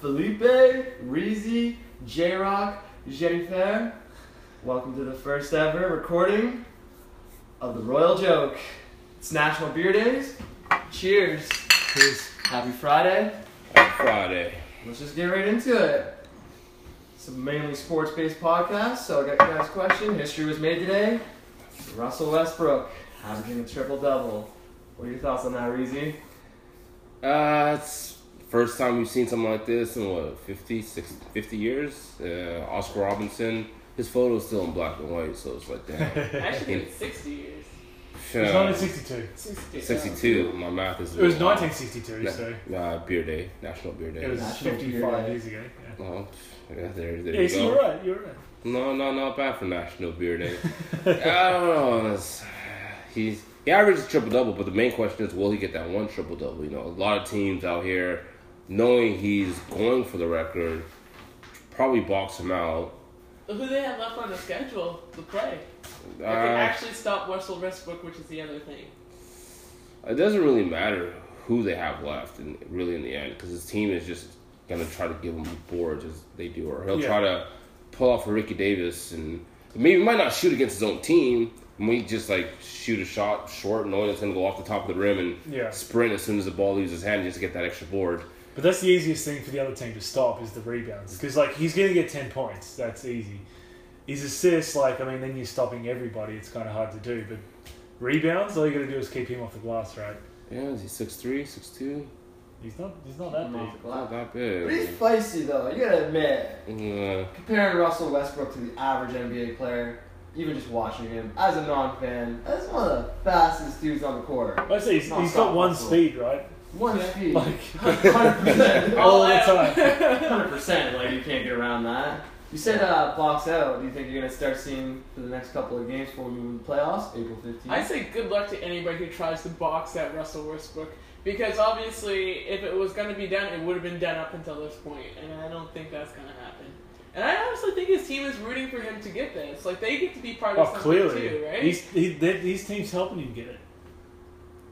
Triple Six Five, Felipe, Reezy, J Rock, Jennifer. Welcome to the first ever recording of the Royal Joke. It's National Beer Days. Cheers. Cheers. Happy Friday. Happy Friday. Let's just get right into it. It's a mainly sports based podcast, so I got you guys question. History was made today. Russell Westbrook averaging a triple double. What are your thoughts on that, Reezy? Uh, it's first time we've seen something like this in what 50, 60, 50 years. Uh, Oscar Robertson. His photo's still in black and white, so it's like damn. Actually, it's 60 years. It was Uh, 1962. 62. 62. My math is. It was a little 1962, so Uh, beer day, National Beer Day. it was National Beer 55 Day. years ago. Yeah. Oh, yeah, there, there Yeah, you so go. you're right. You're right. No, no, not bad for National Beer Day. I don't know. It's- he's he averages triple double, but the main question is, will he get that one triple double? You know, a lot of teams out here, knowing he's going for the record, probably box him out. Who they have left on the schedule to play? That Uh, can actually stop Russell Westbrook, which is the other thing. it doesn't really matter who they have left, and really in the end, because his team is just gonna try to give him boards as they do, or he'll Yeah. try to pull off a Ricky Davis, and maybe he might not shoot against his own team. And we just like shoot a shot short, knowing it's gonna go off the top of the rim and Yeah. sprint as soon as the ball leaves his hand just to get that extra board. But that's the easiest thing for the other team to stop is the rebounds. Because, like, he's going to get 10 points. That's easy. His assists, like, I mean, then you're stopping everybody. It's kind of hard to do. But rebounds, all you got to do is keep him off the glass, right? Yeah, is he 6'3", 6'2"? He's not, he's not that big. Not that big. But he's big. feisty though, you gotta admit. Uh, Comparing Russell Westbrook to the average NBA player, even just watching him as a non-fan, that's one of the fastest dudes on the court. I say he's, Not he's stop got one Russell. speed, right? One Yeah. speed, Like, hundred percent, all the time. hundred percent. Like you can't get around that. You said uh, box out. Do you think you're gonna start seeing for the next couple of games before we move into the playoffs, April fifteenth? I say good luck to anybody who tries to box at Russell Westbrook. Because obviously, if it was going to be done, it would have been done up until this point, and I don't think that's going to happen. And I honestly think his team is rooting for him to get this. Like they get to be part Oh, of something clearly. too, right? He's, he, they- these teams helping him get it.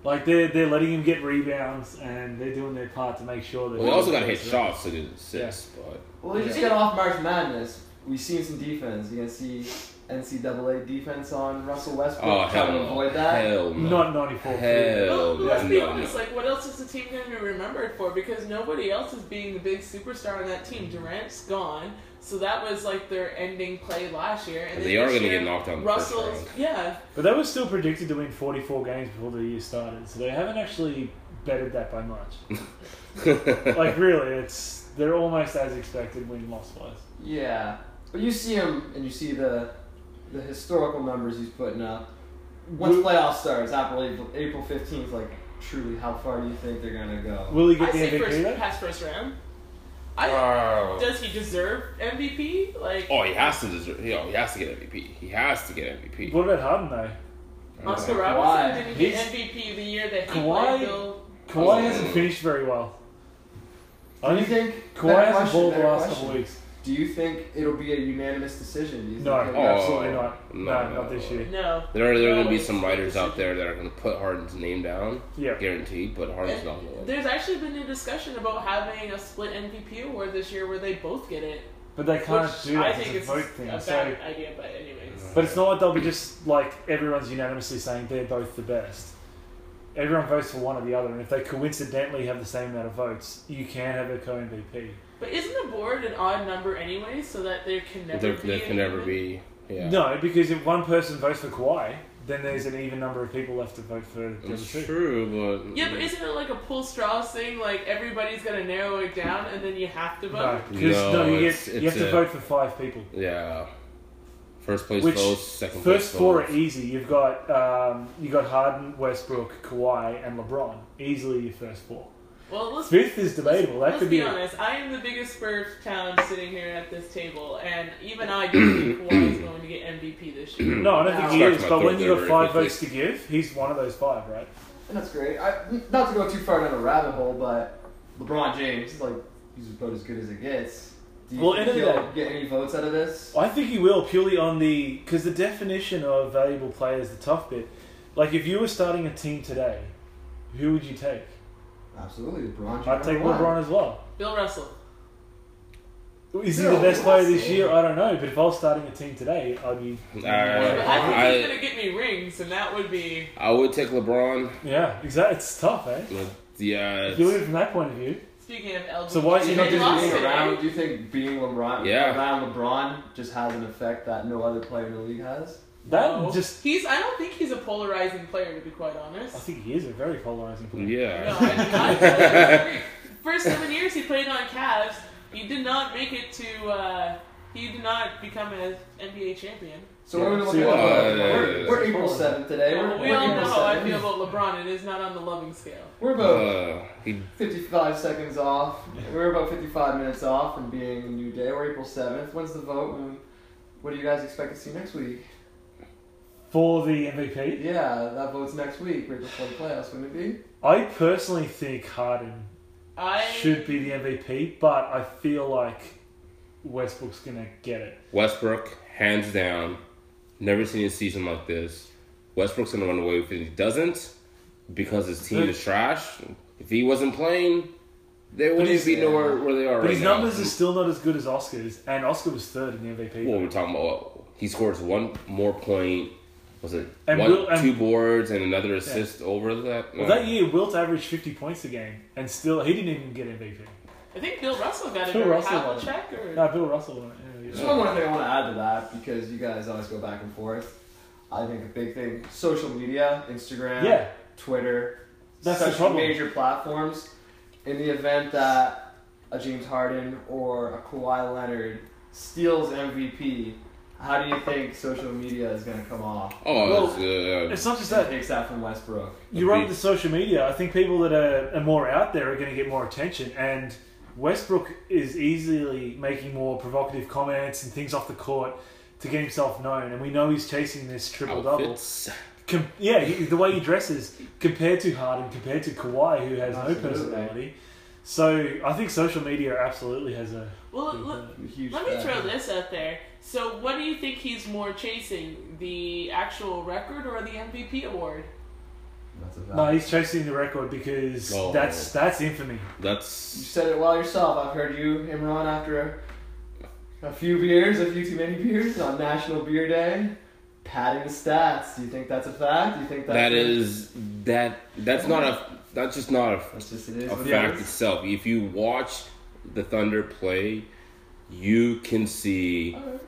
Like, they're, they're letting him get rebounds, and they're doing their part to make sure that well, he also got to hit Yeah. shots to get assists, but Well, they just got off March Madness. We've seen some defense. You gonna see NCAA defense on Russell Westbrook oh trying hell to no, avoid that. hell no, Not 94 feet. Hell Well, no, let's be no, honest. no. Like, what else is the team going to be remembered for? Because nobody else is being the big superstar on that team. Durant's gone, so that was like their ending play last year. And And they are gonna get knocked out in the first Russell's, round. yeah, But they were still predicted to win 44 games before the year started, so they haven't actually bettered that by much. like, really, it's they're almost as expected win loss wise. Yeah, but you see him and you see the the historical numbers he's putting up. Once Will, playoff starts, April April- April fifteenth, like truly, how far do you think they're gonna go? will he I get the MVP first, past first round. I Oh. does he deserve MVP? Like oh, he has to deserve. You know, he has to get MVP. He has to get MVP. What about Harden though? Oscar Kawhi. Robertson didn't get MVP the year that he Kawhi- played. Bill. Kawhi hasn't finished very well. I Do you think think Kawhi hasn't question, balled the better last question. couple weeks. Do you think it'll be a unanimous decision? Do you No, think Oh, absolutely not. No, no, not this year. No. There are there are No, gonna be some writers out there that are gonna put Harden's name down, Yeah. guaranteed. But Harden's not gonna win. There's actually been a discussion about having a split MVP award this year where they both get it. But they can't which do I that. think It's a it's vote thing. a So, bad idea, but anyways. but it's not like they'll be just like everyone's unanimously saying they're both the best. Everyone votes for one or the other, and if they coincidentally have the same amount of votes, you can have a co-MVP. But isn't the board an odd number anyway, so that there can never There, be there can never be. Yeah. No, because if one person votes for Kawhi, then there's an even number of people left to vote for the other It's two. true, but Yeah, but isn't it like a pull straws thing? Like everybody's gonna narrow it down, and then you have to No, vote. because No, no, you it's- get you it's have to vote for five people. yeah. First place Which- votes, second place First four are easy. You've got um, you got Harden, Westbrook, Kawhi, and LeBron. Easily your first four. Well, let's Fifth is debatable. That Let's could be be. honest. I am the biggest Spurs town sitting here at this table, and even I don't think Kawhi is going to get MVP this year. No, I don't think he is. But when you have five votes to give, he's one of those five, right? And that's great. I, not to go too far down the rabbit hole, but LeBron James is like he's about as good as it gets. Do you Well, think end of the he'll get any votes out of this? I think he will purely on the because the definition of valuable player is the tough bit. Like if you were starting a team today, who would you take? Absolutely, LeBron. I'd take number one. LeBron as well. Bill Russell. Is he No, the best player this year? I don't know, but if I was starting a team today, I'd be. Alright. I think I- he's gonna get me rings, and that would be. I would take LeBron. Yeah, exactly. It's tough, eh? Yeah, If you look at it from that point of view, Speaking of LGBT, So why is Do he you not think just just lost being it, around? Do you think being LeBron, Yeah. around LeBron, just has an effect that no other player in the league has? That No. just. He's. I don't think he's a polarizing player, to be quite honest. I think he is a very polarizing player. No, yeah. I do not disagree. First seven years he played on Cavs, he did not make it to. Uh, he did not become an NBA champion. So we're gonna look at uh, we're, we're April seventh today. We're, we we're all know April how I feel about LeBron. It is not on the loving scale. We're about Uh, he, 55 seconds off. We're about 55 minutes off from being a new day. We're April 7th. When's the vote? And what do you guys expect to see next week? For the MVP, Yeah, that vote's next week, right before the playoffs, wouldn't it be? I personally think Harden I should be the MVP, but I feel like Westbrook's gonna get it. Westbrook, hands down. Never seen a season like this. Westbrook's gonna run away with it. He doesn't because his team is trash. If he wasn't playing, they wouldn't he's- be nowhere where they are right. But right his now. numbers are still not as good as Oscar's, and Oscar was third in the MVP. What we're talking about? He scores one more point. Was it And one, Will- and- two boards and another assist over that? Well, that year Wilt averaged 50 points a game, and still he didn't even get MVP. I think Bill Russell got it. Bill or Russell won it. Havlicek or No, Bill Russell won it. Yeah, Just one more thing I want to add to that because you guys always go back and forth. I think a big thing social media, Instagram, Yeah, Twitter, That's the such major platforms. In the event that a James Harden or a Kawhi Leonard steals MVP, how do you think social media is going to come off? Oh, Well, it's, uh, it's not just That that. takes that from Westbrook. You're right the social media. I think people that are, are more out there are going to get more attention, and Westbrook is easily making more provocative comments and things off the court to get himself known. And we know he's chasing this triple double. outfits. Com- yeah, he, the way he dresses compared to Harden, compared to Kawhi, who has no Absolutely. personality. So I think social media absolutely has a. well, big, let, Huge let me fan. throw this out there. So, what do you think he's more chasing, the actual record or the MVP award? That's a fact. no, he's chasing the record because Oh. that's that's infamy. That's You said it well yourself. I've heard you, Imran, after a, a few beers, a few too many beers on National Beer Day, padding the stats. Do you think that's a fact? Do you think that's that is that that's not a that's just not a That's just it is. a what it fact is. itself. If you watch the Thunder play, you can see Alright.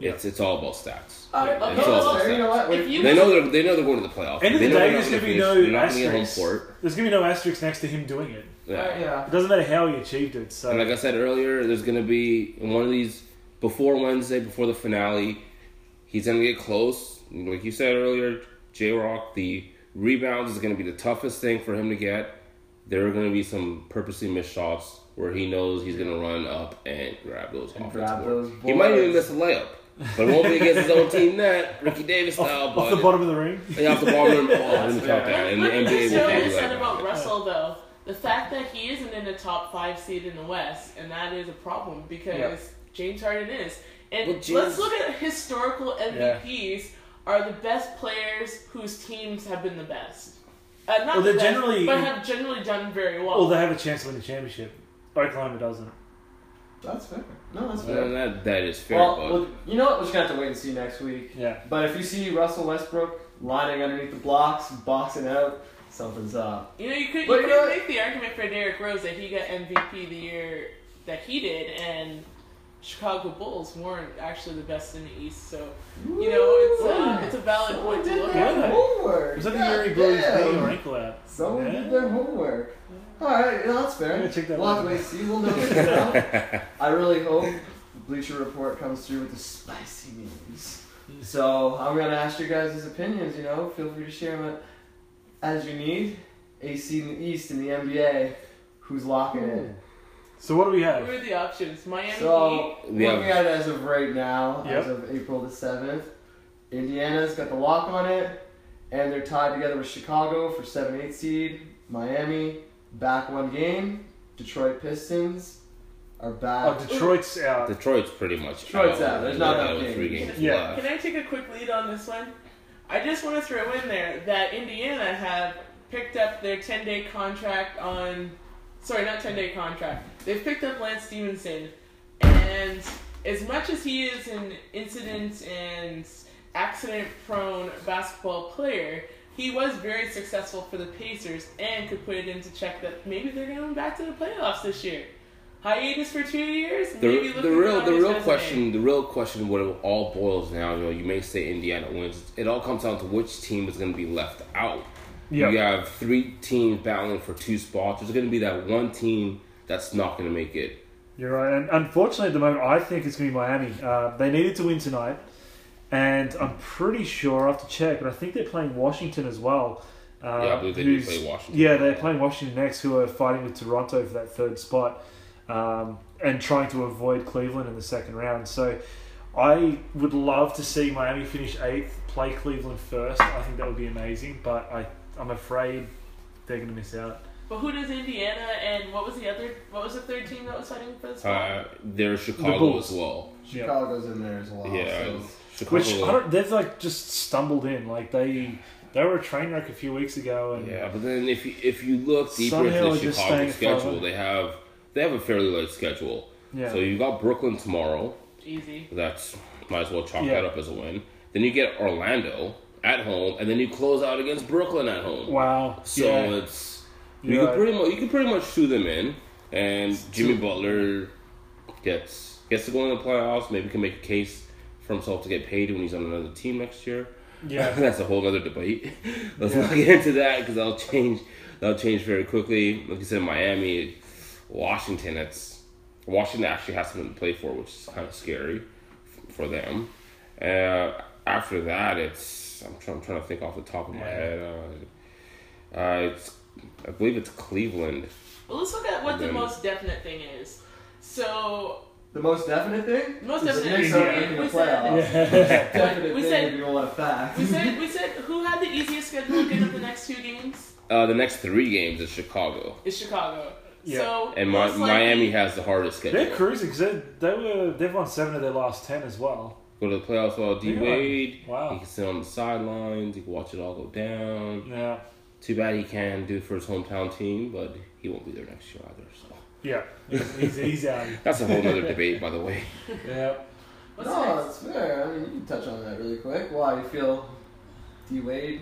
it's it's all about stats. Alright, Okay, It's all about fair, you know stats. what? You They know they're they know they're going to the playoffs. End of the know day, they're there's gonna be finish- no they're gonna home asterisks. court. There's gonna be no asterisks next to him doing it. Yeah. Yeah. It doesn't matter how he achieved it. So And like I said earlier, there's gonna be in one of these before Wednesday, before the finale, he's gonna get close. Like you said earlier, J Rock, the rebounds is gonna be the toughest thing for him to get. There are gonna be some purposely missed shots where he knows he's gonna run up and grab those And offensive grab boards. those He might even miss a layup. But it won't be against his own team net, Ricky Davis style. off but the bottom of the ring. Yeah, off the bottom. Oh, I didn't count that. Let, And the me NBA just will throw probably this that. about Russell, though. The fact that he isn't in the top five seed in the West, and that is a problem because Yeah. James Harden is. And Well, let's look at historical MVPs are the best players whose teams have been the best. Uh, not Well, the they're best, generally- but have generally done very well. Or they have a chance to win the championship. Oklahoma doesn't. That's fair. No, that's Well, fair. that, that is fair, Well, well, you know what? We're just gonna have to wait and see next week. Yeah. But if you see Russell Westbrook lining underneath the blocks, boxing out, something's up. You know, you could, you But you could know make the argument for Derrick Rose that he got MVP the year that he did, and Chicago Bulls weren't actually the best in the East. So you know, it's uh, it's a valid point to look Did at. their at. homework. Was that the God year he blew his damn. ankle out? Someone Yeah. did their homework. All right, yeah, that's fair. Yeah, check that we'll have out. to wait and see. We'll know soon. I really hope the Bleacher Report comes through with the spicy news. So I'm gonna ask you guys' opinions. You know, feel free to share them as you need. AC in the East in the NBA. Who's locking it? So what do we have? What are the options? Miami So We looking have- at it as of right now, Yep. as of April the seventh, Indiana's got the lock on it, and they're tied together with Chicago for seven eight seed. Miami back one game. Detroit Pistons are Oh, back. Detroit's out. Detroit's pretty much Detroit's out. There's not Yeah, enough with three games. games Yeah. left. Can I take a quick lead on this one? I just want to throw in there that Indiana have picked up their 10 day contract on. Sorry, not 10 day contract. They've picked up Lance Stephenson. And as much as he is an incident and accident prone basketball player, he was very successful for the Pacers and could put it into check that maybe they're going back to the playoffs this year. Hiatus for two years. maybe The, the real the real question the real question what it all boils down you know you may say Indiana wins it all comes down to which team is going to be left out Yeah. you have three teams battling for two spots there's going to be that one team that's not going to make it You're right, and unfortunately, at the moment, I think it's going to be Miami. Uh, they needed to win tonight, and I'm pretty sure I have to check, but I think they're playing Washington as well. Uh, yeah I believe they do play Washington Yeah, they're playing Washington next, who are fighting with Toronto for that third spot, um, and trying to avoid Cleveland in the second round. So, I would love to see Miami finish eighth, play Cleveland first. I think that would be amazing, but I, I'm afraid they're going to miss out. But who does Indiana and what was the other? What was the third team that was fighting for the spot? uh, there's Chicago Bulls. as well Yeah. Chicago's in there as well. yeah so- Chicago Which I don't, they've like just stumbled in. Like they they were a train wreck a few weeks ago, and Yeah, but then if you, if you look deeper Somehow into the just Chicago staying schedule, forever. they have they have a fairly light schedule. yeah, So you got Brooklyn tomorrow. Easy. That's might as well chalk Yeah. that up as a win. Then you get Orlando at home, and then you close out against Brooklyn at home. wow. So yeah, it's you You're can pretty much you can pretty much sue them in, and Jimmy Butler gets gets to go in the playoffs. Maybe can make a case for himself to get paid when he's on another team next year. yeah, that's a whole other debate. Let's Yeah. not get into that because that'll change. That'll change very quickly. Like you said, Miami, Washington. It's Washington actually has something to play for, which is kind of scary for them. Uh, after that, it's I'm, try, I'm trying to think off the top of my Yeah. head. Uh, uh, it's I believe it's Cleveland. Well, let's look at what the most definite thing is. So, The most definite thing? the most definite thing- are making the we said- yeah. Definite We said- if you want a fact. we said we said who had the easiest schedule again of the next two games Uh, the next three games is Chicago, is Chicago. Yeah. So and Mi- likely- Miami has the hardest schedule. they're cruising because they, they were they've won seven of their last ten as well. Go to the playoffs while D Yeah. Wade. He can sit on the sidelines. He can watch it all go down. Yeah, Too bad he can't do it for his hometown team, but he won't be there next year either. So yeah, he's, he's, he's out. that's a whole other debate, by the way. Yeah, What's no, next? that's fair. I mean, you can touch on that really quick. Why you feel D Wade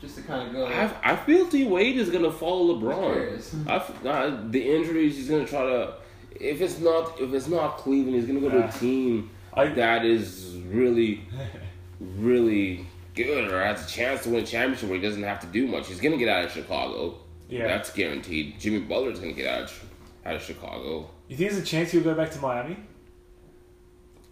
just to kind of go? I, I feel D Wade is gonna follow LeBron. curious. I f- uh, the injuries he's gonna try to. If it's not if it's not Cleveland, he's gonna go to a team I that is really, really good or has a chance to win a championship where he doesn't have to do much. He's gonna get out of Chicago. yeah. That's guaranteed. Jimmy Butler's gonna get out of, out of Chicago. You think there's a chance he'll go back to Miami?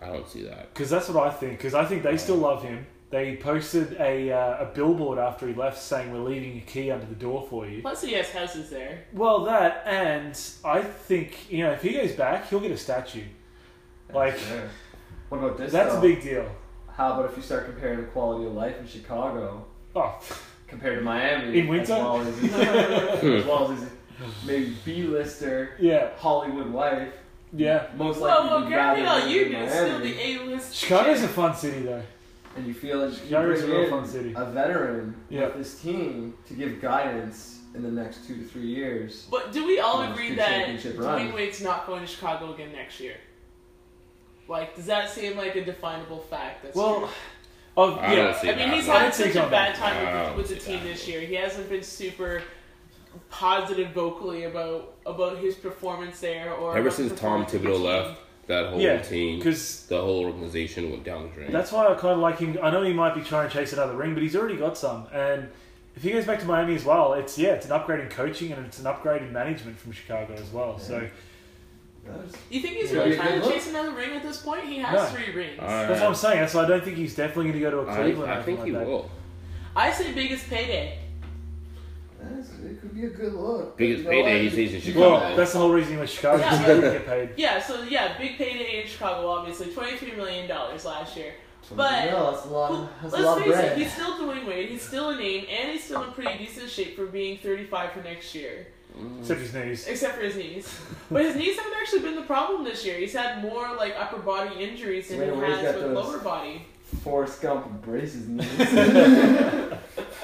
I don't see that. Because that's what I think. Because I think they still love him. They posted a uh, a billboard after he left saying, "We're leaving a key under the door for you." Plus, he has houses there. Well, that and I think you know if he goes back, he'll get a statue. Like Fair. What about this? that's though? a big deal. How about if you start comparing the quality of life in Chicago Oh, compared to Miami? In winter? as well as as well as hmm. maybe B-lister yeah, Hollywood life. yeah. Most Whoa, likely whoa, would rather Gabrielle live in Union is still Miami. the A-list. Chicago's a fun city though. And you feel like you Chicago's bring a real in fun city. a veteran Yeah. with this team to give guidance in the next two to three years. But do we all agree that championship run. Dwyane Wade's not going to Chicago again next year? Like, does that seem like a definable fact? That's Well, true? oh I yeah. don't see I mean, that, he's had such a bad time with, with the team that. this year. He hasn't been super positive vocally about about his performance there. Or Ever since Tom performance Thibodeau left, that whole Yeah, team, Because the whole organization went down the drain. that's why I kind of like him. I know he might be trying to chase another ring, but he's already got some. And if he goes back to Miami as well, it's yeah, it's an upgrade in coaching and it's an upgrade in management from Chicago as well. So That's- You think he's Yeah. really Be trying to chase another ring at this point? He has No. three rings. I- that's what I'm saying. That's why I don't think he's definitely going to go to a I, Cleveland. or I think anything he like that. will. I say biggest payday. that's- it could be a good look. Biggest You know payday what? he sees in Chicago. Well, that's the whole reason he went to Chicago because Yeah, he didn't get paid. Yeah, so yeah, big payday in Chicago, obviously. $23 million last year. But- no, that's a lot. That's a let's lot of face bread. it, he's still Dwyane Wade. He's still a name, and he's still in pretty decent shape for being 35 for next year. Except his knees. Except for his knees. but his knees haven't actually been the problem this year. He's had more like upper body injuries than Dwyane he has with those- lower body. Forrest Gump braces knees.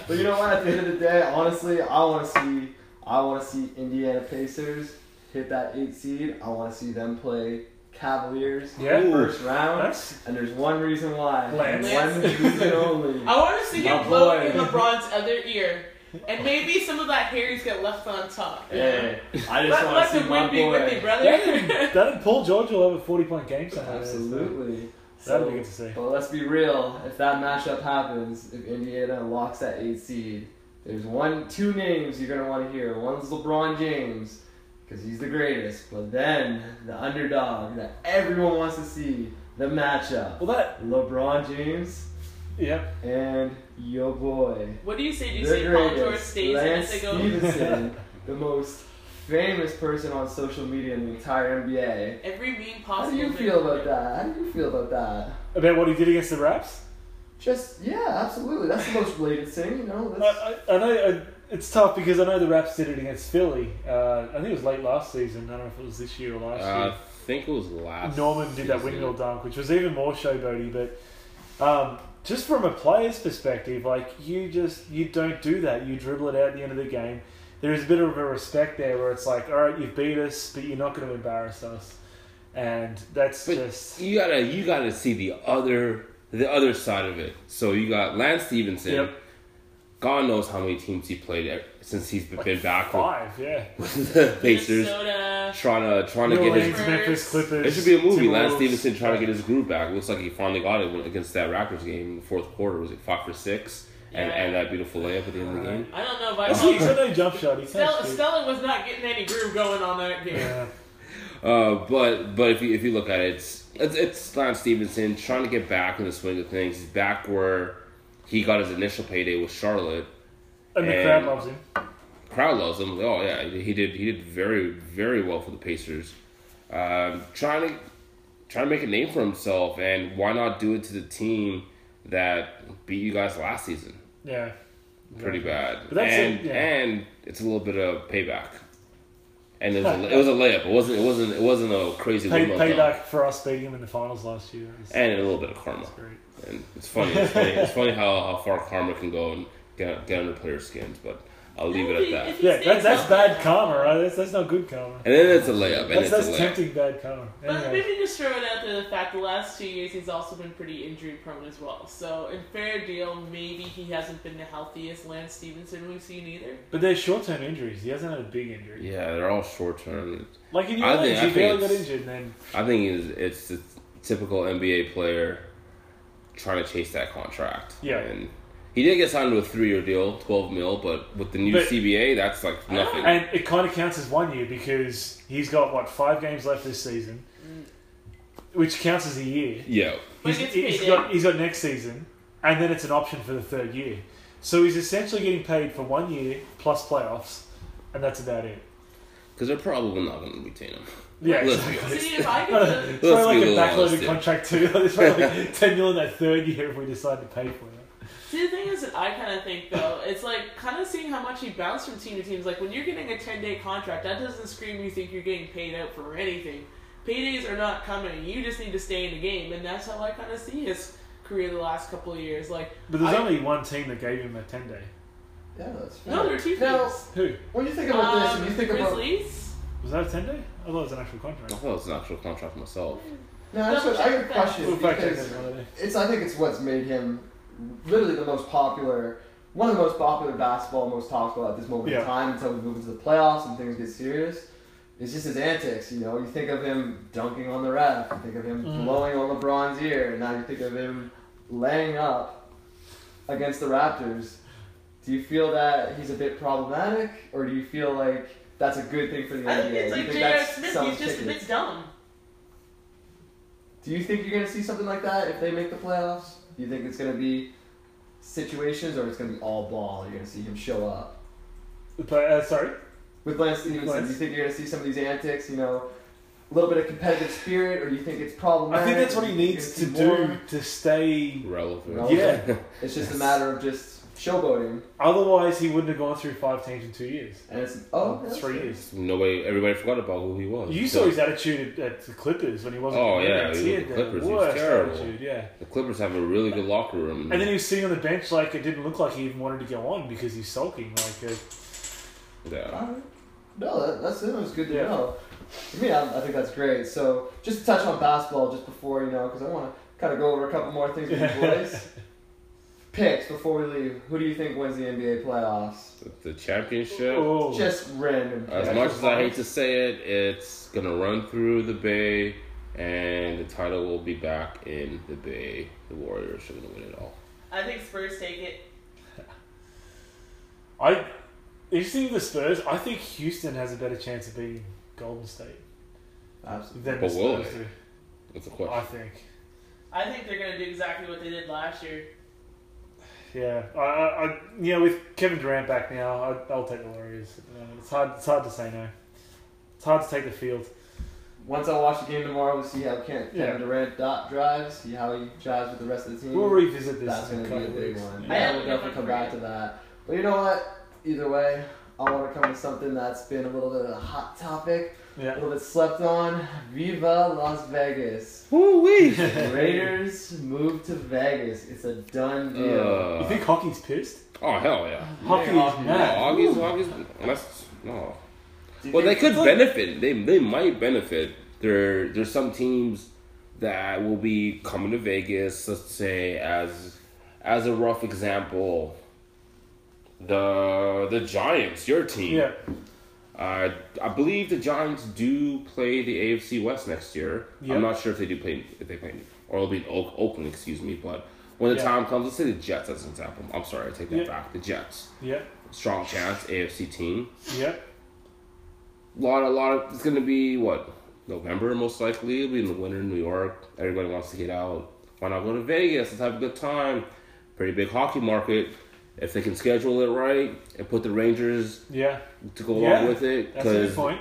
But you know what? At the end of the day, honestly, I want to see I want to see Indiana Pacers hit that eight seed. I want to see them play Cavaliers Yeah. first round. That's And there's one reason why. Lance. One reason only. I want to see My him blow in LeBron's other ear, and maybe some of that hair he's got left on top. Yeah, know? Hey, I Let, just want let to see the my wind be with you, boy. brother. that, that Paul George will have a forty point game somewhere. there, so Absolutely. That'll So- be good to see. But let's be real. If that matchup happens, if Indiana locks that eight seed, there's one, two names you're gonna want to hear. One's LeBron James, because he's the greatest. But then the underdog that everyone wants to see, the matchup: Well, that LeBron James yeah. and yo boy, What do you say? Do you say Paul George stays Lance and they? Stephenson, the most famous person on social media in the entire NBA. Every meme possible. How do you feel about that? How do you feel about that? About what he did against the Raps. Just yeah, absolutely. That's the most related thing, you know. I, That's, I, I know uh, it's tough because I know the Raps did it against Philly. Uh, I think it was late last season. I don't know if it was this year or last Uh, year. I think it was last. Norman did that windmill dunk, which was even more showboaty. But um, just from a player's perspective, like you just you don't do that. You dribble it out at the end of the game. There is a bit of a respect there where it's like, all right, you've beat us, but you're not going to embarrass us, and that's But just You gotta you gotta see the other the other side of it. So you got Lance Stephenson. Yep. God knows how many teams he played at- since he's been like back with, yeah. with the Pacers. Minnesota. Trying to trying to New get Orleans, his. Memphis Clippers. It should be a movie. Lance Timberwolves. Stephenson trying to get his groove back. It looks like he finally got it when- against that Raptors game in the fourth quarter. Was it five for six? And Yeah. and that beautiful layup at the end of the game. I don't know if I He's call got jump shot. He's Stella, Stella was not getting any groove going on that game. Yeah. Uh, but but if you if you look at it, it's it's, it's Lance Stephenson trying to get back in the swing of things. He's back where he got his initial payday with Charlotte. And the And- crowd loves him. Crowd loves him. Oh yeah, he did he did very very well for the Pacers. Um, trying to trying to make a name for himself, and why not do it to the team that beat you guys last season? Yeah. Pretty bad. But that's and it, yeah. and it's a little bit of payback. And it was a, it was a layup. It wasn't it wasn't it wasn't a crazy Pay, payback for us beating him in the finals last year. It was- and a little bit of karma. And it's funny. It's funny. it's funny how, how far karma can go and get, get under players' skins. But I'll leave it at that. Yeah, stays that's, that's bad karma, right? That's, that's not good karma. And then it's a layup. And That's, it's that's a layup. tempting bad karma. But Anyway. maybe just throw it out there the fact the last two years he's also been pretty injury prone as well. So in fair deal, maybe he hasn't been the healthiest Lance Stephenson we've seen either. But they're short term injuries. He hasn't had a big injury. Yeah, they're all short term. Like in New I Orleans, think- I he barely think got it's- injured then. I think it's, it's the typical NBA player trying to chase that contract. Yeah. And he did get signed to a three year deal, 12 mil, but with the new But- CBA, that's like I nothing. And it kind of counts as one year because he's got, what, five games left this season, which counts as a year. Yeah. But He's, he gets he's paid got in. he's got next season, and then it's an option for the third year. So he's essentially getting paid for one year plus playoffs, and that's about it. Because they're probably not going to retain him. Yeah, Let's be exactly. honest. See, if I could, uh, It's probably like a a little backloaded honest here. contract too. It's probably like ten mil in that third year if we decide to pay for it. See the thing is that I kind of think though, it's like kind of seeing how much he bounced from team to team. It's like when you're getting a 10 day contract, that doesn't scream you think you're getting paid out for anything. Paydays are not coming. You just need to stay in the game, and that's how I kind of see his career the last couple of years. Like, But there's I- only one team that gave him a ten day. yeah, that's fair. no, there are two Now, things. Who when you think about this, Um, and you think about Grizzlies. was that a ten day? I thought it was an actual contract. I contract. thought it was an actual contract myself. no, I, just, I got a question We'll fact check because that another day. it's I think it's what's made him literally the most popular, one of the most popular basketball, most talked about at this moment Yeah. in time until we move into the playoffs and things get serious. It's just his antics, you know. You think of him dunking on the ref, you think of him Mhm. blowing on LeBron's ear, and now you think of him laying up against the Raptors. Do you feel that he's a bit problematic, or do you feel like that's a good thing for the I NBA? think it's Do you like think J.R. that's Smith. sells He's just a bit dumb. Do you think you're going to see something like that if they make the playoffs? Do you think it's going to be situations or it's going to be all ball? You're going to see him show up. But uh, sorry, With Lance Stephenson, Lance? do you think you're going to see some of these antics, you know, a little bit of competitive spirit, or do you think it's problematic? I think that's what he Or do you needs to do gonna stay. Relevant. Relevant. Yeah, It's just a matter of just showboating, Otherwise, he wouldn't have gone through five teams in two years. and it's oh that's three true. years. Nobody, everybody forgot about who he was. You saw his attitude at, at the Clippers when he wasn't. Oh, with the yeah, he he was had with the the Clippers, he was terrible. attitude. Yeah, The Clippers have a really good locker room. and then he was sitting on the bench like it didn't look like he even wanted to go on because he's sulking. Like, uh, yeah. Alright. No, that, that's it. It was good to Yeah. know. For me, I, I think that's great. So, just to touch on basketball, just before you know, because I want to kind of go over a couple more things with you boys. Picks before we leave. Who do you think wins the NBA playoffs? The, the championship. oh, Just random. As much as I hate to say it, it's gonna run through the Bay, and the title will be back in the Bay. The Warriors are gonna win it all. I think Spurs take it. I. Interesting with the Spurs. I think Houston has a better chance of beating Golden State Absolutely. than But the will Spurs they? do. That's a I question. I think. I think they're gonna do exactly what they did last year. Yeah, I, I, I, you know, with Kevin Durant back now, I, I'll take the Warriors. Uh, it's hard. It's hard to say no. It's hard to take the field. Once I watch the game tomorrow, we'll see how Kevin Yeah. Durant dot drives, see how he drives with the rest of the team. We'll revisit this. That's in going a to be a couple big weeks. one. Yeah. Yeah, Yeah, we'll we'll definitely come back to that. But you know what? Either way, I want to come to something that's been a little bit of a hot topic, a little bit slept on. Viva Las Vegas. Woo wee! Raiders move to Vegas. It's a done deal. Uh, you think hockey's pissed? oh hell yeah! Hockey is hockey- mad. August, August, that's no. Do Well, they could like- benefit. They they might benefit. There there's some teams that will be coming to Vegas. Let's say as as a rough example, the the Giants, your team. Yeah. Uh, I believe the Giants do play the AFC West next year. Yeah. I'm not sure if they do play if they play or it'll be in Oak, Oakland, excuse me. But when the Yeah. time comes, let's say the Jets as an example. I'm sorry, I take that Yeah. back. The Jets, Yeah. strong chance, AFC team. Yeah. lot, a lot of it's gonna be what November most likely. It'll be in the winter in New York. Everybody wants to get out. Why not go to Vegas? Let's have a good time. Pretty big hockey market. If they can schedule it right and put the Rangers Yeah. to go Yeah, along with it, That's a good because point.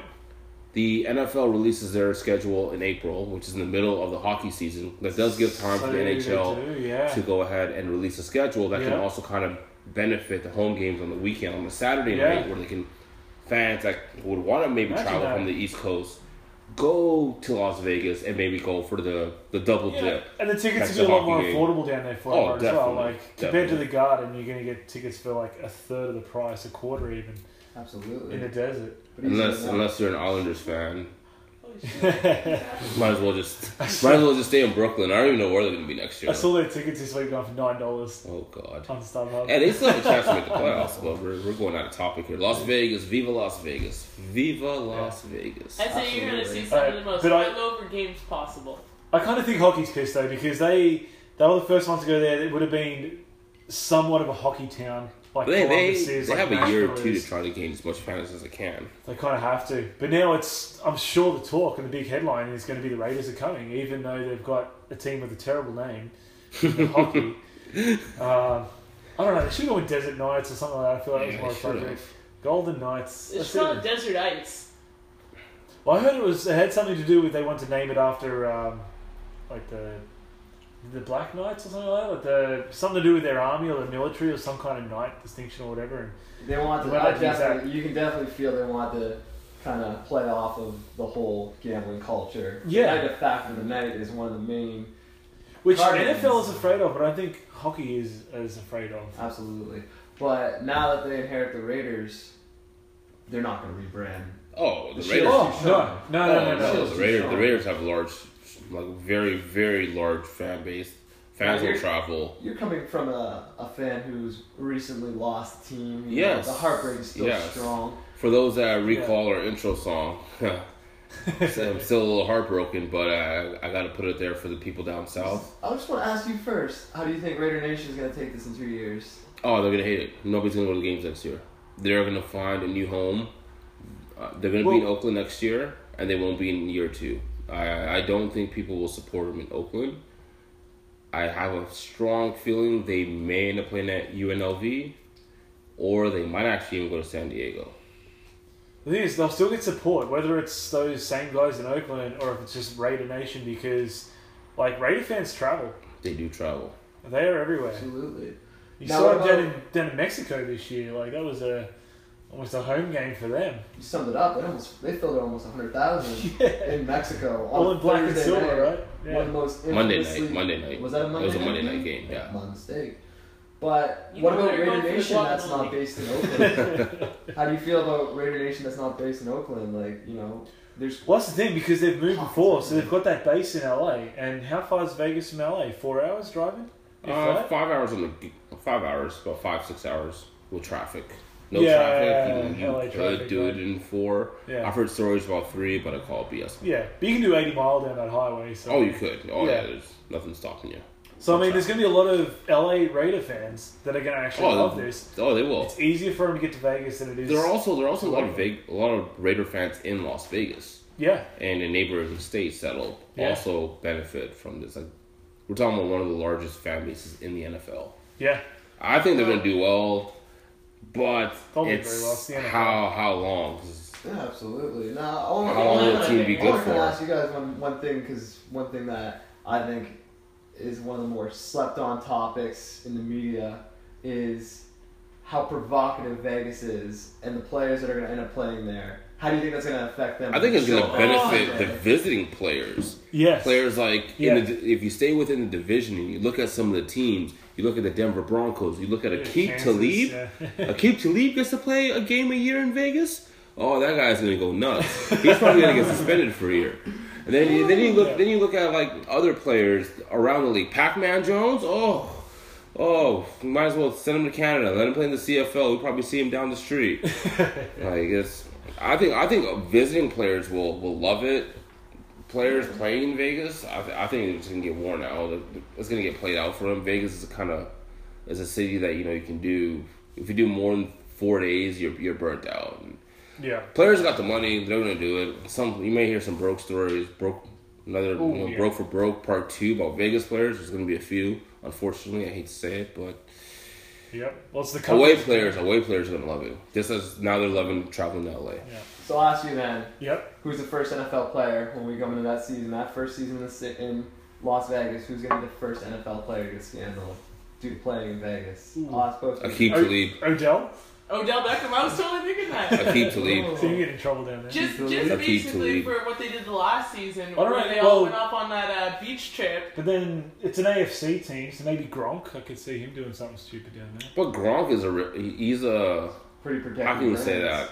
the NFL releases their schedule in April, which is in the middle of the hockey season. That does give time for the NHL do, yeah. to go ahead and release a schedule that can also kind of benefit the home games on the weekend on the Saturday Yeah. night where they can fans that would want to maybe Imagine travel that. from the East Coast go to Las Vegas and maybe go for the the double Yeah, dip. and the tickets Catch will be a lot more game. affordable down there for Oh, everyone as well. definitely, Like compared to the Garden, you're going to get tickets for like a third of the price, a quarter even Absolutely. in the desert. Unless unless you're an Islanders fan, Holy shit. Might as well just might as well just stay in Brooklyn. I don't even know where they're gonna be next year. I saw their tickets this week going for nine dollars Oh God. on StubHub. And they still have a chance to make the playoffs, but we're, we're going out of topic here. Las Vegas, Viva Las Vegas, Viva Las Vegas. I'd say you're gonna see Absolutely. some of the uh, most But I- hungover games possible. I kind of think hockey's pissed though because they they were the first ones to go there. It would have been somewhat of a hockey town. Like But they they, is, they like have a year or two is. to try to gain as much fans as they can. They kind of have to. But now it's, I'm sure the talk and the big headline is going to be the Raiders are coming, even though they've got a team with a terrible name in hockey. Um, I don't know. They should go with Desert Knights or something like that. I feel like Yeah, it was more appropriate. have. Golden Knights. It's That's called it. Desert Ice. Well, I heard it was it had something to do with they want to name it after um, like the the Black Knights or something like that. Like the something to do with their army or the military or some kind of knight distinction or whatever. And They want to. Well, I you definitely, you can definitely feel they want to kind of play off of the whole gambling culture. Yeah. The fact of the night is one of the main. which Cardinals. NFL is afraid of, but I think hockey is is afraid of. Absolutely. But now that they inherit the Raiders, they're not going to rebrand. Oh, the The Raiders. Oh no, no, no, no, no. Shield's the too Raiders. The. Raiders have large, like very, very large fan base. Fans will travel. You're coming from a, a fan who's recently lost team. you Yes. know, the heartbreak is still Yes. strong. For those that recall our intro song, I'm still a little heartbroken, but uh, I got to put it there for the people down south. I just want to ask you first. How do you think Raider Nation is going to take this in two years? Oh, they're gonna hate it. Nobody's gonna go to the games next year. They're gonna find a new home. Uh, they're gonna be in Oakland next year, and they won't be in year two. I I don't think people will support him in Oakland. I have a strong feeling they may end up playing at UNLV, or they might actually even go to San Diego. The thing is, they'll still get support, whether it's those same guys in Oakland or if it's just Raider Nation, because like Raider fans travel, They do travel. they are everywhere. Absolutely. You Now, saw um, them down in, down in Mexico this year. Like that was a almost a home game for them. You summed it up. They almost they filled it almost hundred thousand Yeah. in Mexico. All in black and silver, night. right? One of the Yeah. most Monday night. Monday night. Was that a It Monday was a night Monday night game, yeah. My mistake. But You what about they're Raider Nation that's not based in Oakland? How do you feel about Raider Nation that's not based in Oakland? Like, you know, there's Well, that's the thing because they've moved before, so they've got that base in LA. And how far is Vegas from LA? Four hours driving? Uh, five hours on the five hours, about five six hours with traffic. No Yeah, traffic. You, you LA could traffic, do right. it in four. Yeah. I've heard stories about three, but I call it BS. Yeah, but you can do 80 mile down that highway. So. Oh, you could. Oh, yeah. Yeah. There's nothing stopping you. So I mean, there's going to be a lot of LA Raider fans that are going to actually Oh, love this. Oh, they will. It's easier for them to get to Vegas than it is. There are also there are also a lot of Vegas, a lot of Raider fans in Las Vegas yeah, and in neighboring states that'll Yeah. also benefit from this. Like we're talking about one of the largest fan bases in the NFL. yeah. I think they're going to do well, but They'll it's very well. It's the NFL. how how long? 'Cause Yeah, absolutely. Now, I want, How long will to the team be good for? I ask you guys one, one thing because one thing that I think is one of the more slept on topics in the media is how provocative Vegas is and the players that are going to end up playing there. How do you think that's going to affect them? I think it's going to benefit the visiting players. Yes. Players like Yeah. in the, if you stay within the division and you look at some of the teams, you look at the Denver Broncos, you look at Aqib Kansas, Talib. yeah. Aqib Talib gets to play a game a year in Vegas. Oh, that guy's gonna go nuts. He's probably gonna get suspended for a year. And then you, then you look then you look at like other players around the league. Pac-Man Jones. Oh, oh, might as well send him to Canada. Let him play in the CFL. We probably see him down the street. like it's. I think I think visiting players will will love it. Players playing Vegas, I, th- I think it's gonna get worn out. It's gonna get played out for them. Vegas is kind of is a city that you know you can do. If you do more than four days, you're you're burnt out. And yeah. players got the money; they're gonna do it. Some you may hear some broke stories. Broke another Ooh, you know, yeah. broke for broke part two about Vegas players. There's gonna be a few. Unfortunately, I hate to say it, but Yep. Well, it's the away players, away players are gonna love it. Just as now they're loving traveling to LA. Yeah. So I'll ask you, man, Yep. who's the first NFL player when we come into that season, that first season in, the, ci- in Las Vegas, who's going to be the first NFL player to get scandal due to playing in Vegas? Ooh. I'll ask both of Aqib you. O- Talib, Odell. Odell Beckham. I was totally thinking that. Aqib Talib. So you get in trouble down there. Just, just Talib. basically Aqib for what they did the last season, All where right, they all well- went up on that uh, beach trip. But then it's an AFC team, so maybe Gronk. I could see him doing something stupid down there. But Gronk is a re- he- he's a Pretty protected. how can you say that?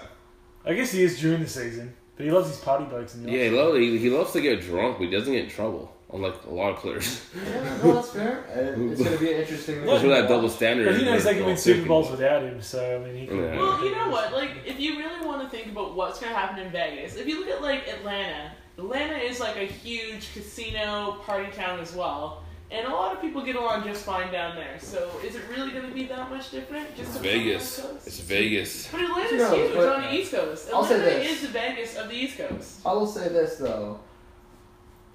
I guess he is during the season, but he loves his party boats in the Yeah, he, off love, he, he loves to get drunk, but he doesn't get in trouble. Unlike a lot of players. Yeah, no, that's fair. It's going to be an interesting. That's where that double standard. But he knows they can win Super. Bowls without him, so I mean, he can. Yeah. Well, you know what? Like, if you really want to think about what's going to happen in Vegas, if you look at like Atlanta, Atlanta is like a huge casino party town as well, and a lot of people get along just fine down there. So, is it really going to be that much different? Just It's to be on the Vegas. It's Vegas. But Atlanta's Who knows, huge but- on the East Coast. I'll say Atlanta this. is the Vegas of the East Coast. I will say this though.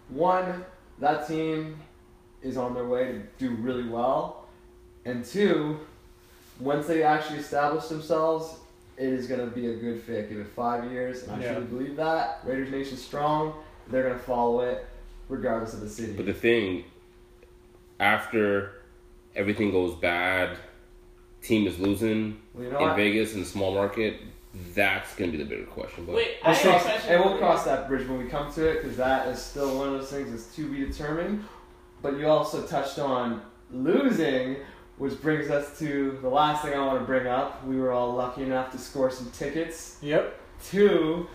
One, that team is on their way to do really well, and two, once they actually establish themselves, it is going to be a good fit. Give it five years, and I Yeah. truly believe that Raiders Nation strong. They're going to follow it, regardless of the city. But the thing, after everything goes bad, team is losing well, you know in what? Vegas in the small market. That's gonna be the bigger question. But Wait, I Let's have a cross, question. and we'll cross that bridge when we come to it because that is still one of those things that's to be determined. But you also touched on losing, which brings us to the last thing I want to bring up. We were all lucky enough to score some tickets Yep. to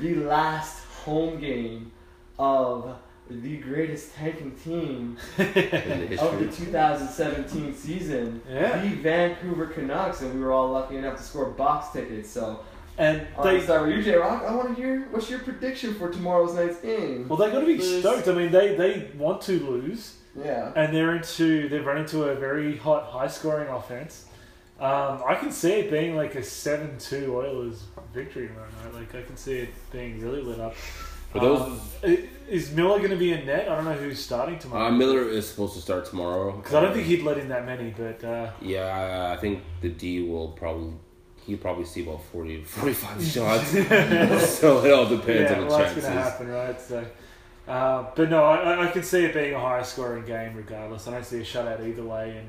the last home game of the greatest tanking team the of the 2017 season, Yeah. the Vancouver Canucks, and we were all lucky enough to score box tickets. So And I'm gonna they start with you, J Rock. I want to hear what's your prediction for tomorrow's night's game. well, they're going to be Lose. stoked. I mean, they they want to lose, Yeah. and they're into they've run into a very hot, high scoring offense. Um, I can see it being like a seven-two Oilers victory tomorrow night. Like I can see it being really lit up. For those- Um, is Miller going to be in net? I don't know who's starting tomorrow. uh, Miller is supposed to start tomorrow. because I don't think he'd let in that many. But uh, Yeah, I think the D will probably he'll probably see about 40 45 shots. so it all depends yeah, on the well, that's chances. going to happen, right? So, uh, but no, I, I- can see it being a high scoring game regardless. I don't see a shutout either way, and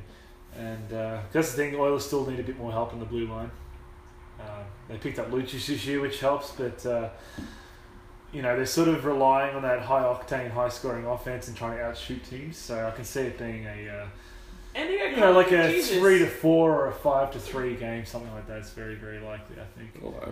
And uh, that's the thing. Oilers still need a bit more help in the blue line. Uh, they picked up Lucic this year, which helps, but uh, you know they're sort of relying on that high octane, high scoring offense and trying to outshoot teams. So I can see it being a uh, And they you know like a Jesus. three to four or a five to three game, something like that. It's very very likely, I think. Okay.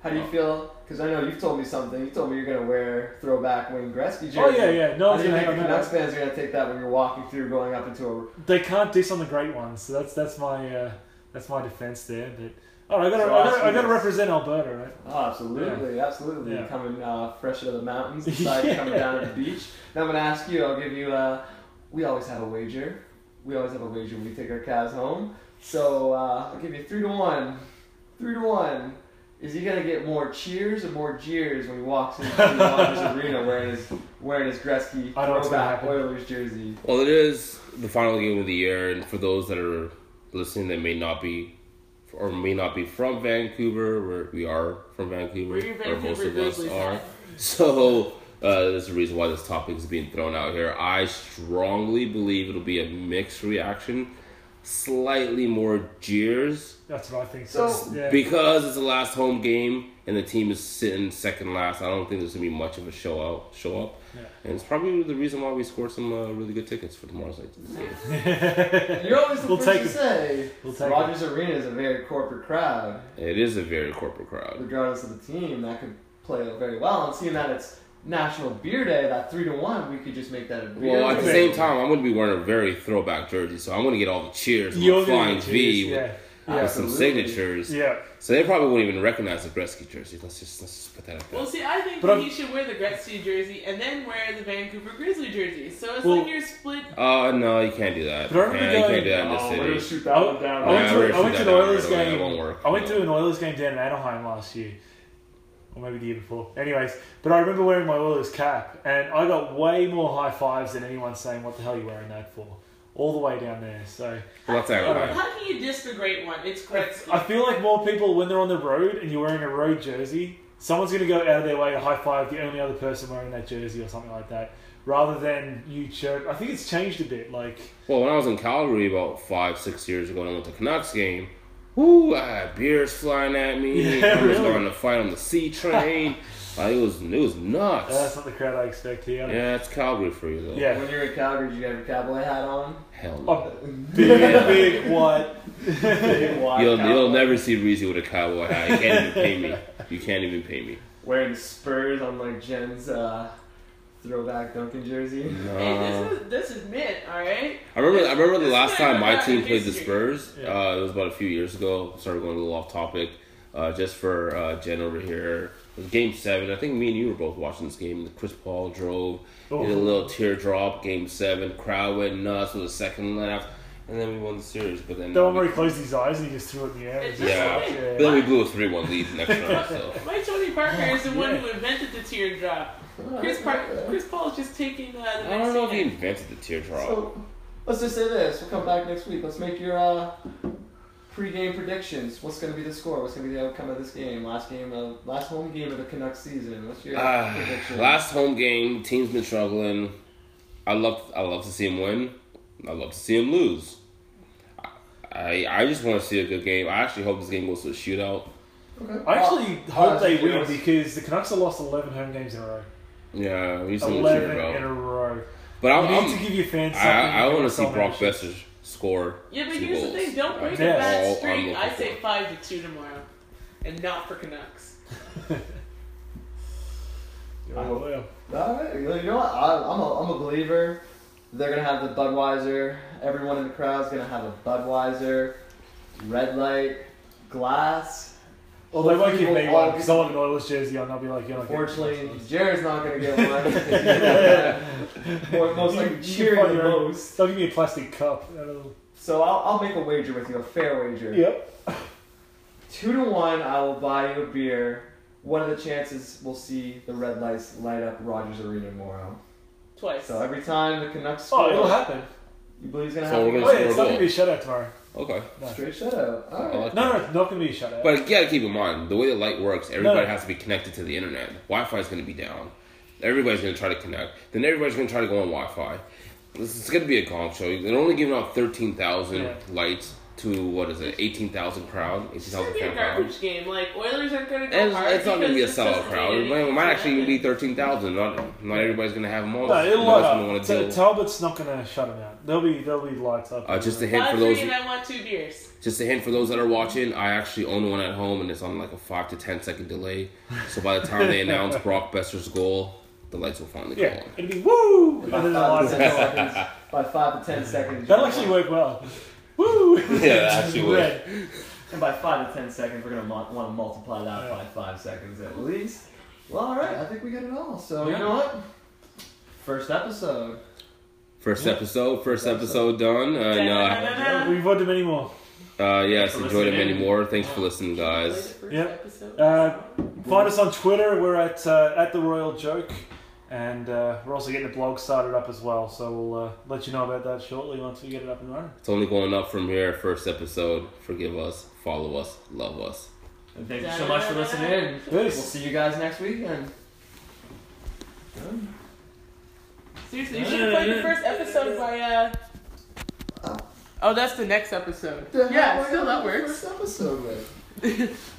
How do you feel? Because I know you've told me something. You told me you're gonna wear throwback Wayne Gretzky jersey. Oh yeah, yeah. No How one's do you gonna think the on Canucks that. fans are gonna take that when you're walking through, going up into a? They can't diss on the great ones, so that's that's my uh, that's my defense there. But oh, I got to So I gotta, I you got to represent Alberta, right? Oh, absolutely, absolutely. Yeah. Coming uh, fresh out of the mountains, decided Yeah. coming down to the beach. Now I'm gonna ask you. I'll give you. Uh, we always have a wager. We always have a wager when we take our calves home. So uh, I'll give you three to one. Three to one. Is he gonna get more cheers or more jeers when he walks into the Rogers Arena wearing his wearing his Gretzky I know what's gonna throwback. Oilers jersey? Well, it is the final game of the year, and for those that are listening that may not be or may not be from Vancouver, where we are from Vancouver, We're or most of us are. fan. So uh, there's a reason why this topic is being thrown out here. I strongly believe it'll be a mixed reaction, slightly more jeers That's what I think. So- yeah. because it's the last home game and the team is sitting second last. I don't think there's gonna be much of a show out, show up, Yeah. and it's probably the reason why we scored some uh, really good tickets for tomorrow's night. game. You're always the We'll first take to it. say We'll take Rogers Arena is a very corporate crowd. It is a very corporate crowd. regardless of the team, that could play very well. And seeing that it's National Beer Day, that three to one, we could just make that a beer. Well, at the same time, I'm going to be wearing a very throwback jersey, so I'm going to get all the cheers from You're my flying get V cheers, with, yeah. with Yeah. some signatures. Yeah. So they probably won't even recognize the Gretzky jersey. Let's just let's just put that up there. Well, see, I think But that I'm- he should wear the Gretzky jersey and then wear the Vancouver Grizzly jersey. So it's Well- like you're split. Oh no, you can't do that. But I remember Yeah, you can't do that in Oh, we're this gonna city. shoot that one down. I went Yeah, to, I went to an Oilers game. That won't work. I went to an Oilers game down in Anaheim last year, or maybe the year before. Anyways, but I remember wearing my Oilers cap, and I got way more high fives than anyone saying, "What the hell are you wearing that for?" All the way down there. So Well, that's I don't How can you diss the great one? It's Gretzky. I feel like more people when they're on the road and you're wearing a road jersey, someone's going to go out of their way to high five the only other person wearing that jersey or something like that, rather than you chirp. I think it's changed a bit. Like Well, when I was in Calgary about five, six years ago, and I went to Canucks game, whoo, I had beers flying at me. Yeah, I was really? going to fight on the C train. like, it was it was nuts. that's not the crowd I expect here. yeah, it's Calgary for you though. Yeah. When you're in Calgary, did you have your cowboy hat on? Hell no. Oh, big, big white. Big wide You'll, cowboy. you'll never see Reezy with a cowboy hat. You can't even pay me. You can't even pay me. wearing Spurs on like Jen's uh, throwback Duncan jersey. Hey, this is this is mid, all right. I remember. I remember the last time my team in played the. Spurs. Yeah. Uh, it was about a few years ago. Started going a little off topic. Uh, just for uh, Jen over here, it was Game Seven. I think me and you were both watching this game. Chris Paul drove, Oh. did a little teardrop. Game Seven, crowd went nuts with a second left, and then we won the series. But then, That one where he closed his eyes and he just threw it in the air. It's yeah, just but then we blew a three-one lead next round. So My Tony Parker is the one Yeah. who invented the teardrop. Chris Par- Chris Paul is just taking uh, the I don't know if he invented the teardrop. So let's just say this: we'll come back next week. Let's make your uh, pre-game predictions. What's going to be the score? What's going to be the outcome of this game? Last game, of, last home game of the Canucks season. What's your Ah, prediction? last home game, team's been struggling. I love, I love to see him win. I love to see him lose. I, I just want to see a good game. I actually hope this game goes to a shootout. Okay. I actually Oh, hope they win because the Canucks have lost 11 home games in a row. Yeah, we just need to 11 shoot in a row. But I'm, need I'm to give your fans something. I, I want to see Brock memberships. Boeser score. Yeah, but two here's goals. the thing: don't break Yeah. a bad I'm streak. I say for. five to two tomorrow, and not for Canucks. Yeah. All right. You know what? I, I'm a, I'm a believer. They're gonna have the Budweiser. Everyone in the crowd's gonna have a Budweiser, red light, glass. Well, they won't give Hopefully me one because I want an Oilers jersey on. They'll be like, you're not Unfortunately, one. Jared's not gonna get one. Or most You- likely cheering find the your most. They'll give me a plastic cup. That'll- So I'll, I'll make a wager with you, a fair wager. Yep. Two to one, I will buy you a beer. What are the chances we'll see the red lights light up Rogers Arena tomorrow? Twice. So every time the Canucks Oh, it'll happen. you believe it's gonna So happen? we're Oh, yeah, it's not a going to be a shutout tomorrow. Okay. No. Straight shutout. All I right. like No, no, it's not going to be a shutout. But you gotta keep in mind the way the light works. Everybody No. has to be connected to the internet. Wi-Fi is gonna be down. Everybody's gonna try to connect. Then everybody's gonna try to go on Wi-Fi. This is gonna be a gong show. They're only giving out thirteen thousand Yeah. lights to what is it, eighteen thousand crowd, eighteen It's gonna be a fan crowd. garbage game. Like Oilers aren't gonna go And hard. it's, it's not gonna be a because this sellout crowd. It might, it might actually even be thirteen thousand. Not not everybody's gonna have them all. No, it'll light up. wanna Ta- Talbot's not going to shut him out. There'll be there'll be lights up. Uh, just a hint Five for those. and I want two beers. Just a hint for those that are watching. I actually own one at home, and it's on like a five to ten second delay. So by the time they announce Brock Boeser's goal, the lights will finally go on. it'll be woo, and By then the five, lights to will ten go on. seconds, by five to ten seconds. That'll actually work well. Woo! Yeah, actually would. Red. And by five to ten seconds, we're gonna mu- want to multiply that Yeah. by five seconds at least. Well, all right. I think we got it all. So you know what? First episode. First Yeah. episode, first episode done. And uh, Da-da-da-da. We've got many more. uh, yes, enjoyed enjoy them listening. anymore. Thanks for listening, guys. First Yeah. Uh, Find us on Twitter. We're at uh, at the Royal Joke, and uh, we're also getting a blog started up as well. So we'll uh, let you know about that shortly once we get it up and running. It's only going up from here. First episode. Forgive us, follow us, love us. And thank you so much for listening. Peace. We'll see you guys next weekend. Seriously, you should have played the first episode by uh. Oh, that's the next episode. Yeah, still that works. First episode, man.